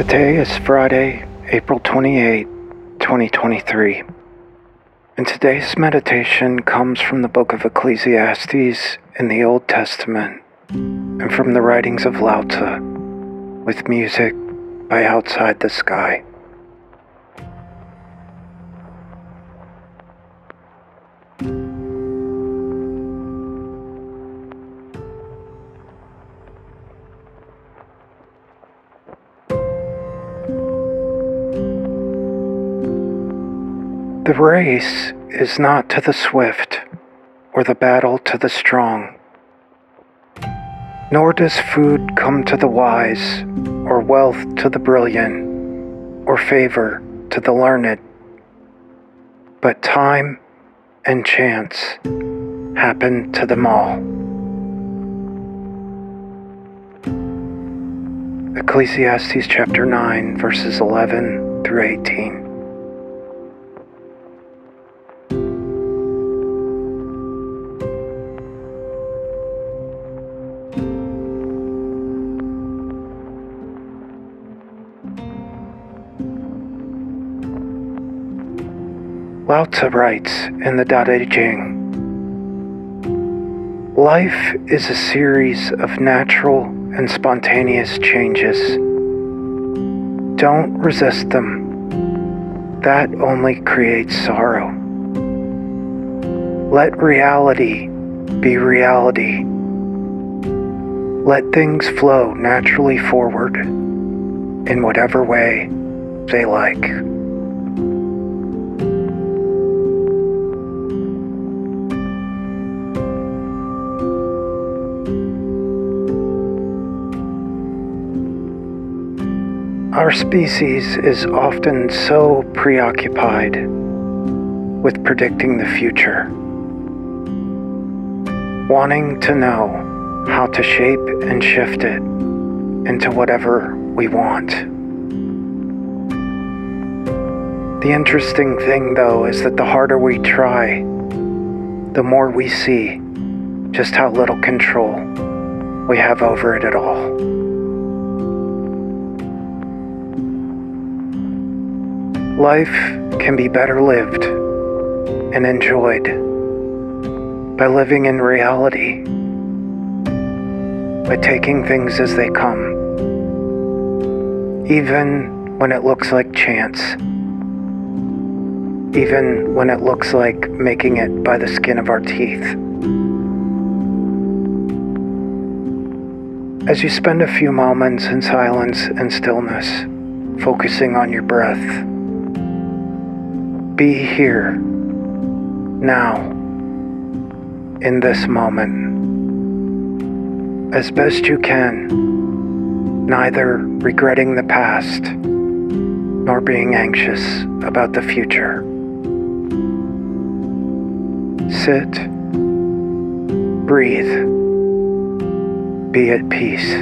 Today is Friday, April 28, 2023. And today's meditation comes from the book of Ecclesiastes in the Old Testament and from the writings of Lao Tzu with music by Outside the Sky. The race is not to the swift, or the battle to the strong. Nor does food come to the wise, or wealth to the brilliant, or favor to the learned. But time and chance happen to them all. Ecclesiastes chapter 9, verses 11 through 18. Lao Tzu writes in the Tao Te Ching Life is a series of natural and spontaneous changes. Don't resist them. That only creates sorrow. Let reality be reality. Let things flow naturally forward in whatever way they like. Our species is often so preoccupied with predicting the future, wanting to know how to shape and shift it into whatever we want. The interesting thing, though, is that the harder we try, the more we see just how little control we have over it at all. Life can be better lived and enjoyed by living in reality, by taking things as they come, even when it looks like chance, even when it looks like making it by the skin of our teeth. As you spend a few moments in silence and stillness, focusing on your breath, be here, now, in this moment, as best you can, neither regretting the past nor being anxious about the future. Sit, breathe, be at peace.